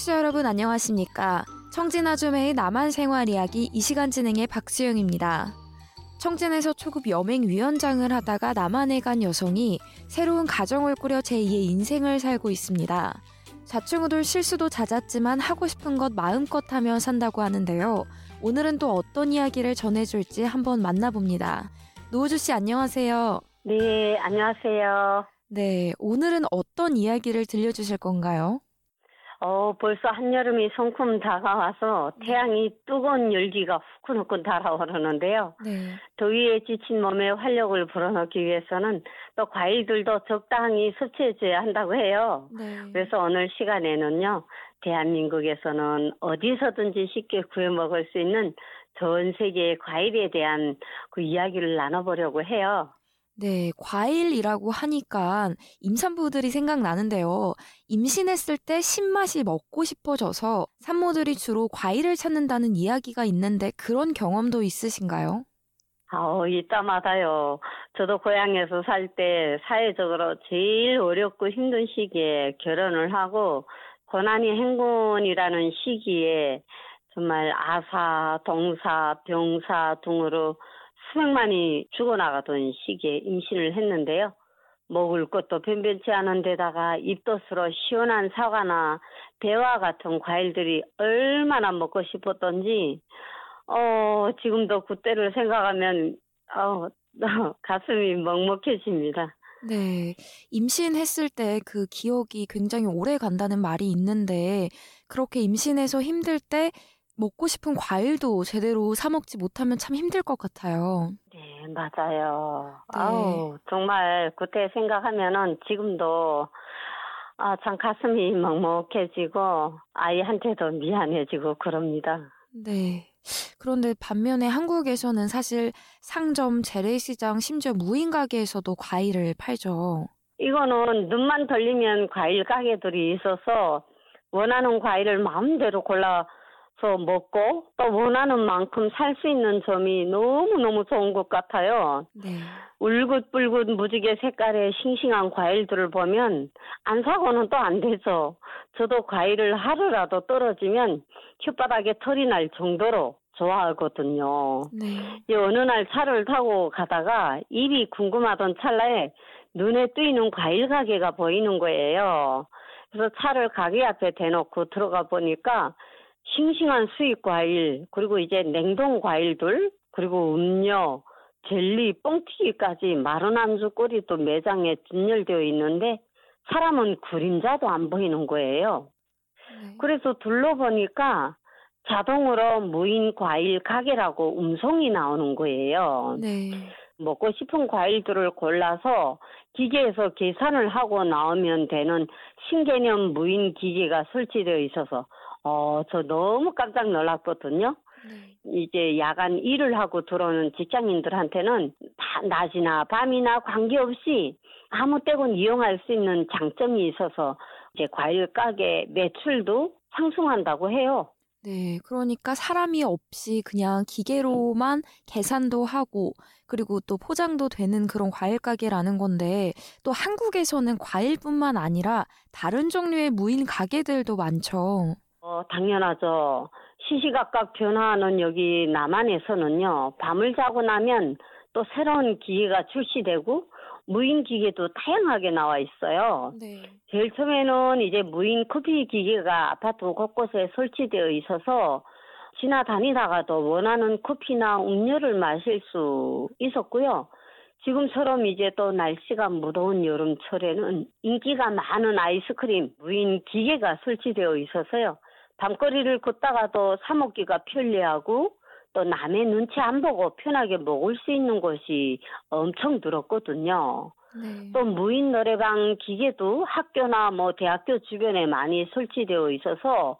청취자 여러분 안녕하십니까? 청진아주매의 남한 생활 이야기 이 시간 진행의 박수영입니다. 청진에서 초급 여맹위원장을 하다가 남한에 간 여성이 새로운 가정을 꾸려 제2의 인생을 살고 있습니다. 좌충우돌 실수도 잦았지만 하고 싶은 것 마음껏 하며 산다고 하는데요. 오늘은 또 어떤 이야기를 전해줄지 한번 만나봅니다. 노우주 씨 안녕하세요. 네, 안녕하세요. 네, 오늘은 어떤 이야기를 들려주실 건가요? 어, 벌써 한여름이 성큼 다가와서 태양이 뜨거운 열기가 후끈후끈 달아오르는데요. 네. 더위에 지친 몸에 활력을 불어넣기 위해서는 또 과일들도 적당히 섭취해줘야 한다고 해요. 네. 그래서 오늘 시간에는요, 대한민국에서는 어디서든지 쉽게 구해 먹을 수 있는 전 세계의 과일에 대한 그 이야기를 나눠보려고 해요. 네, 과일이라고 하니까 임산부들이 생각나는데요. 임신했을 때 신맛이 먹고 싶어져서 산모들이 주로 과일을 찾는다는 이야기가 있는데 그런 경험도 있으신가요? 아, 이따마다요. 저도 고향에서 살 때 사회적으로 제일 어렵고 힘든 시기에 결혼을 하고 고난이 행군이라는 시기에 정말 아사, 동사, 병사 등으로 수백만이 죽어나가던 시기에 임신을 했는데요. 먹을 것도 변변치 않은 데다가 입덧으로 시원한 사과나 배와 같은 과일들이 얼마나 먹고 싶었던지 어 지금도 그때를 생각하면 어 가슴이 먹먹해집니다. 네, 임신했을 때 그 기억이 굉장히 오래 간다는 말이 있는데 그렇게 임신해서 힘들 때 먹고 싶은 과일도 제대로 사 먹지 못하면 참 힘들 것 같아요. 네, 맞아요. 네. 아우, 정말 그때 생각하면은 지금도 아, 참 가슴이 먹먹해지고 아이한테도 미안해지고 그럽니다. 네. 그런데 반면에 한국에서는 사실 상점, 재래시장, 심지어 무인 가게에서도 과일을 팔죠. 이거는 눈만 돌리면 과일 가게들이 있어서 원하는 과일을 마음대로 골라 서 먹고 또 원하는 만큼 살 수 있는 점이 너무너무 좋은 것 같아요. 네. 울긋불긋 무지개 색깔의 싱싱한 과일들을 보면 안 사고는 또 안 되죠. 저도 과일을 하루라도 떨어지면 혓바닥에 털이 날 정도로 좋아하거든요. 네. 이 어느 날 차를 타고 가다가 입이 궁금하던 찰나에 눈에 띄는 과일 가게가 보이는 거예요. 그래서 차를 가게 앞에 대놓고 들어가 보니까 싱싱한 수입 과일, 그리고 이제 냉동 과일들, 그리고 음료, 젤리, 뻥튀기까지 마른 안주 꼴이 또 매장에 진열되어 있는데 사람은 그림자도 안 보이는 거예요. 네. 그래서 둘러보니까 자동으로 무인 과일 가게라고 음성이 나오는 거예요. 네. 먹고 싶은 과일들을 골라서 기계에서 계산을 하고 나오면 되는 신개념 무인 기계가 설치되어 있어서 어, 저 너무 깜짝 놀랐거든요. 네. 이제 야간 일을 하고 들어오는 직장인들한테는 다 낮이나 밤이나 관계없이 아무 때건 이용할 수 있는 장점이 있어서 이제 과일 가게 매출도 상승한다고 해요. 네. 그러니까 사람이 없이 그냥 기계로만 계산도 하고 그리고 또 포장도 되는 그런 과일 가게라는 건데 또 한국에서는 과일뿐만 아니라 다른 종류의 무인 가게들도 많죠. 어, 당연하죠. 시시각각 변화하는 여기 남한에서는요, 밤을 자고 나면 또 새로운 기계가 출시되고, 무인 기계도 다양하게 나와 있어요. 네. 제일 처음에는 이제 무인 커피 기계가 아파트 곳곳에 설치되어 있어서, 지나다니다가도 원하는 커피나 음료를 마실 수 있었고요. 지금처럼 이제 또 날씨가 무더운 여름철에는 인기가 많은 아이스크림 무인 기계가 설치되어 있어서요. 밤거리를 걷다가도 사 먹기가 편리하고 또 남의 눈치 안 보고 편하게 먹을 수 있는 곳이 엄청 늘었거든요. 네. 또 무인 노래방 기계도 학교나 뭐 대학교 주변에 많이 설치되어 있어서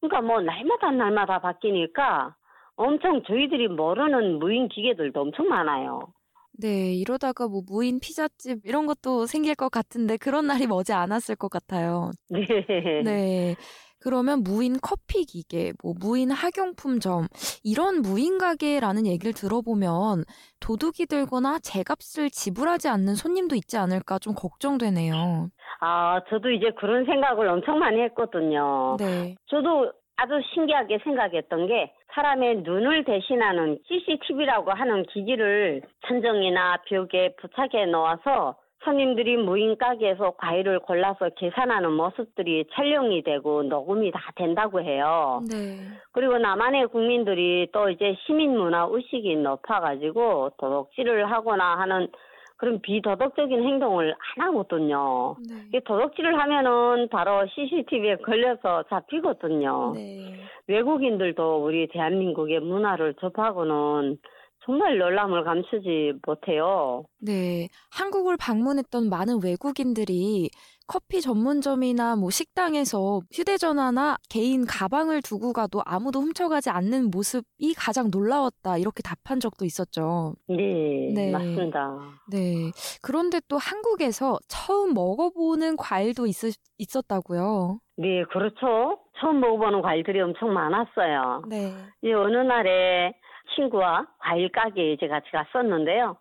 그러니까 뭐 날마다 날마다 바뀌니까 엄청 저희들이 모르는 무인 기계들도 엄청 많아요. 네, 이러다가 뭐 무인 피자집 이런 것도 생길 것 같은데 그런 날이 머지 않았을 것 같아요. 네. 네. 그러면 무인 커피 기계, 뭐 무인 학용품점 이런 무인 가게라는 얘기를 들어보면 도둑이 들거나 제값을 지불하지 않는 손님도 있지 않을까 좀 걱정되네요. 아, 저도 이제 그런 생각을 엄청 많이 했거든요. 네. 저도 아주 신기하게 생각했던 게 사람의 눈을 대신하는 CCTV라고 하는 기기를 천정이나 벽에 부착해 놓아서 손님들이 무인 가게에서 과일을 골라서 계산하는 모습들이 촬영이 되고 녹음이 다 된다고 해요. 네. 그리고 남한의 국민들이 또 이제 시민 문화 의식이 높아가지고 도둑질을 하거나 하는 그런 비도덕적인 행동을 안 하거든요. 네. 도둑질을 하면은 바로 CCTV에 걸려서 잡히거든요. 네. 외국인들도 우리 대한민국의 문화를 접하고는 정말 놀람을 감추지 못해요. 네. 한국을 방문했던 많은 외국인들이 커피 전문점이나 뭐 식당에서 휴대전화나 개인 가방을 두고 가도 아무도 훔쳐가지 않는 모습이 가장 놀라웠다. 이렇게 답한 적도 있었죠. 네, 네. 맞습니다. 네. 그런데 또 한국에서 처음 먹어보는 과일도 있, 있었다고요. 네, 그렇죠. 처음 먹어보는 과일들이 엄청 많았어요. 네. 이 어느 날에 친구와 과일 가게에 이제 같이 갔었는데요.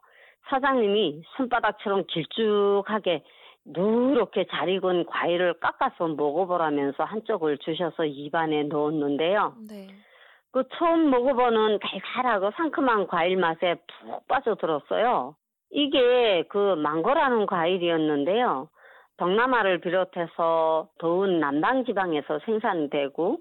사장님이 손바닥처럼 길쭉하게 누렇게 잘 익은 과일을 깎아서 먹어보라면서 한쪽을 주셔서 입안에 넣었는데요. 네. 그 처음 먹어보는 달달하고 상큼한 과일 맛에 푹 빠져들었어요. 이게 그 망고라는 과일이었는데요. 동남아를 비롯해서 더운 남방 지방에서 생산되고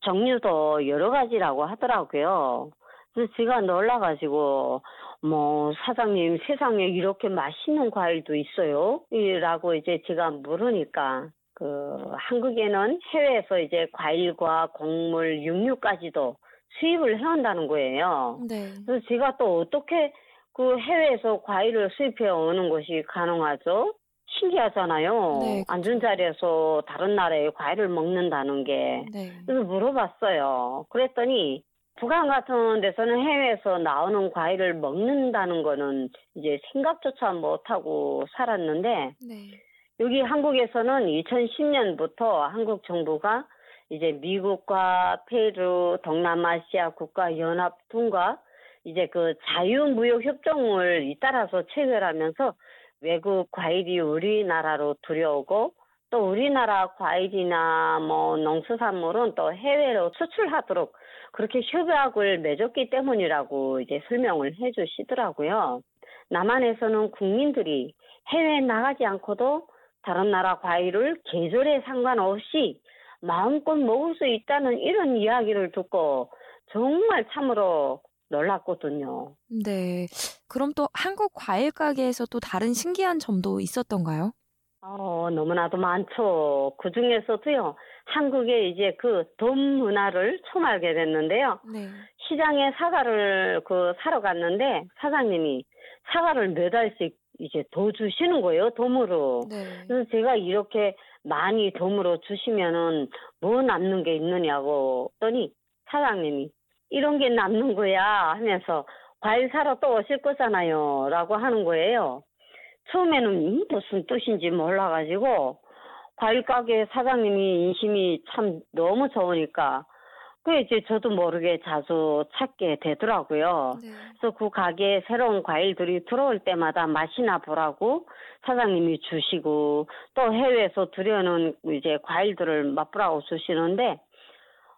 종류도 여러 가지라고 하더라고요. 그래서 제가 놀라가지고 뭐 사장님 세상에 이렇게 맛있는 과일도 있어요? 이라고 이제 제가 물으니까 그 한국에는 해외에서 이제 과일과 곡물, 육류까지도 수입을 해온다는 거예요. 네. 그래서 제가 또 어떻게 그 해외에서 과일을 수입해 오는 것이 가능하죠? 신기하잖아요. 네. 앉은 자리에서 다른 나라의 과일을 먹는다는 게. 네. 그래서 물어봤어요. 그랬더니 북한 같은 데서는 해외에서 나오는 과일을 먹는다는 거는 이제 생각조차 못하고 살았는데 네. 여기 한국에서는 2010년부터 한국 정부가 이제 미국과 페루, 동남아시아 국가 연합 등과 이제 그 자유무역 협정을 잇따라서 체결하면서 외국 과일이 우리나라로 들여오고 또 우리나라 과일이나 뭐 농수산물은 또 해외로 수출하도록 그렇게 협약을 맺었기 때문이라고 이제 설명을 해 주시더라고요. 남한에서는 국민들이 해외에 나가지 않고도 다른 나라 과일을 계절에 상관없이 마음껏 먹을 수 있다는 이런 이야기를 듣고 정말 참으로 놀랐거든요. 네. 그럼 또 한국 과일 가게에서 또 다른 신기한 점도 있었던가요? 어, 너무나도 많죠. 그 중에서도요, 한국의 이제 그 돔 문화를 처음 알게 됐는데요. 네. 시장에 사과를 그 사러 갔는데 사장님이 사과를 몇 알씩 이제 더 주시는 거예요, 돔으로. 네. 그래서 제가 이렇게 많이 돔으로 주시면은 뭐 남는 게 있느냐고 했더니 사장님이 이런 게 남는 거야 하면서 과일 사러 또 오실 거잖아요 라고 하는 거예요. 처음에는 무슨 뜻인지 몰라가지고 과일 가게 사장님이 인심이 참 너무 좋으니까 그 이제 저도 모르게 자주 찾게 되더라고요. 네. 그래서 그 가게에 새로운 과일들이 들어올 때마다 맛이나 보라고 사장님이 주시고 또 해외에서 들여오는 이제 과일들을 맛보라고 주시는데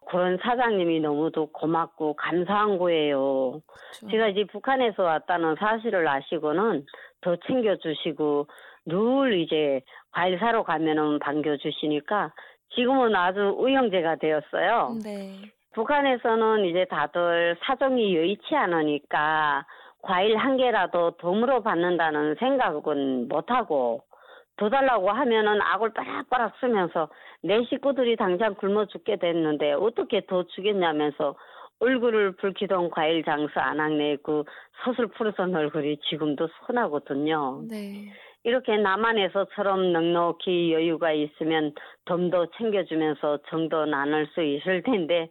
그런 사장님이 너무도 고맙고 감사한 거예요. 그렇죠. 제가 이제 북한에서 왔다는 사실을 아시고는 더 챙겨주시고 늘 이제 과일 사러 가면은 반겨주시니까 지금은 아주 우형제가 되었어요. 네. 북한에서는 이제 다들 사정이 여의치 않으니까 과일 한 개라도 덤으로 받는다는 생각은 못하고 더 달라고 하면은 악을 빠락빠락 쓰면서 내 식구들이 당장 굶어 죽게 됐는데 어떻게 더 주겠냐면서 얼굴을 붉히던 과일 장사 안학내 그 서슬 푸르던 얼굴이 지금도 선하거든요. 네. 이렇게 남한에서처럼 넉넉히 여유가 있으면 덤도 챙겨주면서 정도 나눌 수 있을 텐데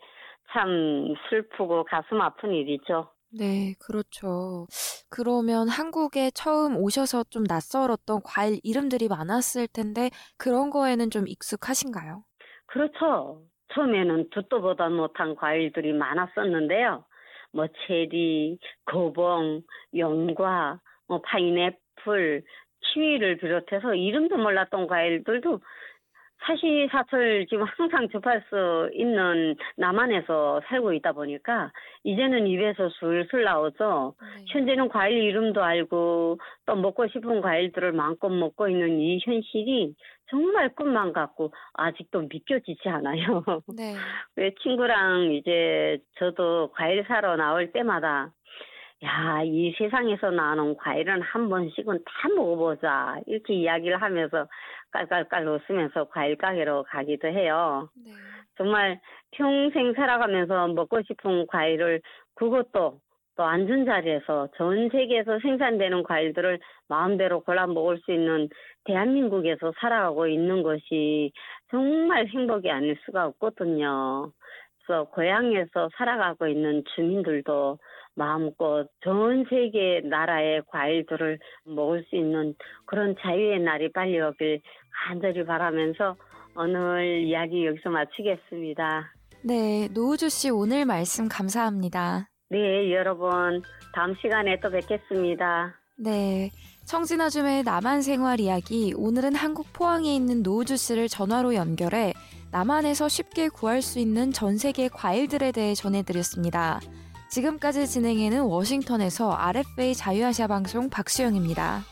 참 슬프고 가슴 아픈 일이죠. 네, 그렇죠. 그러면 한국에 처음 오셔서 좀 낯설었던 과일 이름들이 많았을 텐데 그런 거에는 좀 익숙하신가요? 그렇죠. 처음에는 듣도 보다 못한 과일들이 많았었는데요. 뭐 체리, 거봉, 연과, 뭐 파인애플, 키위를 비롯해서 이름도 몰랐던 과일들도 사시사철 지금 항상 접할 수 있는 남한에서 살고 있다 보니까 이제는 입에서 술술 나오죠. 네. 현재는 과일 이름도 알고 또 먹고 싶은 과일들을 마음껏 먹고 있는 이 현실이 정말 꿈만 같고 아직도 믿겨지지 않아요. 네. 왜 친구랑 이제 저도 과일 사러 나올 때마다 야, 이 세상에서 나오는 과일은 한 번씩은 다 먹어보자. 이렇게 이야기를 하면서 깔깔깔 웃으면서 과일 가게로 가기도 해요. 네. 정말 평생 살아가면서 먹고 싶은 과일을 그것도 또 앉은 자리에서 전 세계에서 생산되는 과일들을 마음대로 골라 먹을 수 있는 대한민국에서 살아가고 있는 것이 정말 행복이 아닐 수가 없거든요. 그래서 고향에서 살아가고 있는 주민들도 마음껏 전 세계 나라의 과일들을 먹을 수 있는 그런 자유의 날이 빨리 오길 간절히 바라면서 오늘 이야기 여기서 마치겠습니다. 네, 노우주 씨 오늘 말씀 감사합니다. 네, 여러분 다음 시간에 또 뵙겠습니다. 네. 청진아줌의 남한 생활 이야기 오늘은 한국 포항에 있는 노우주 씨를 전화로 연결해 남한에서 쉽게 구할 수 있는 전 세계 과일들에 대해 전해드렸습니다. 지금까지 진행해는 워싱턴에서 RFA 자유아시아 방송 박수영입니다.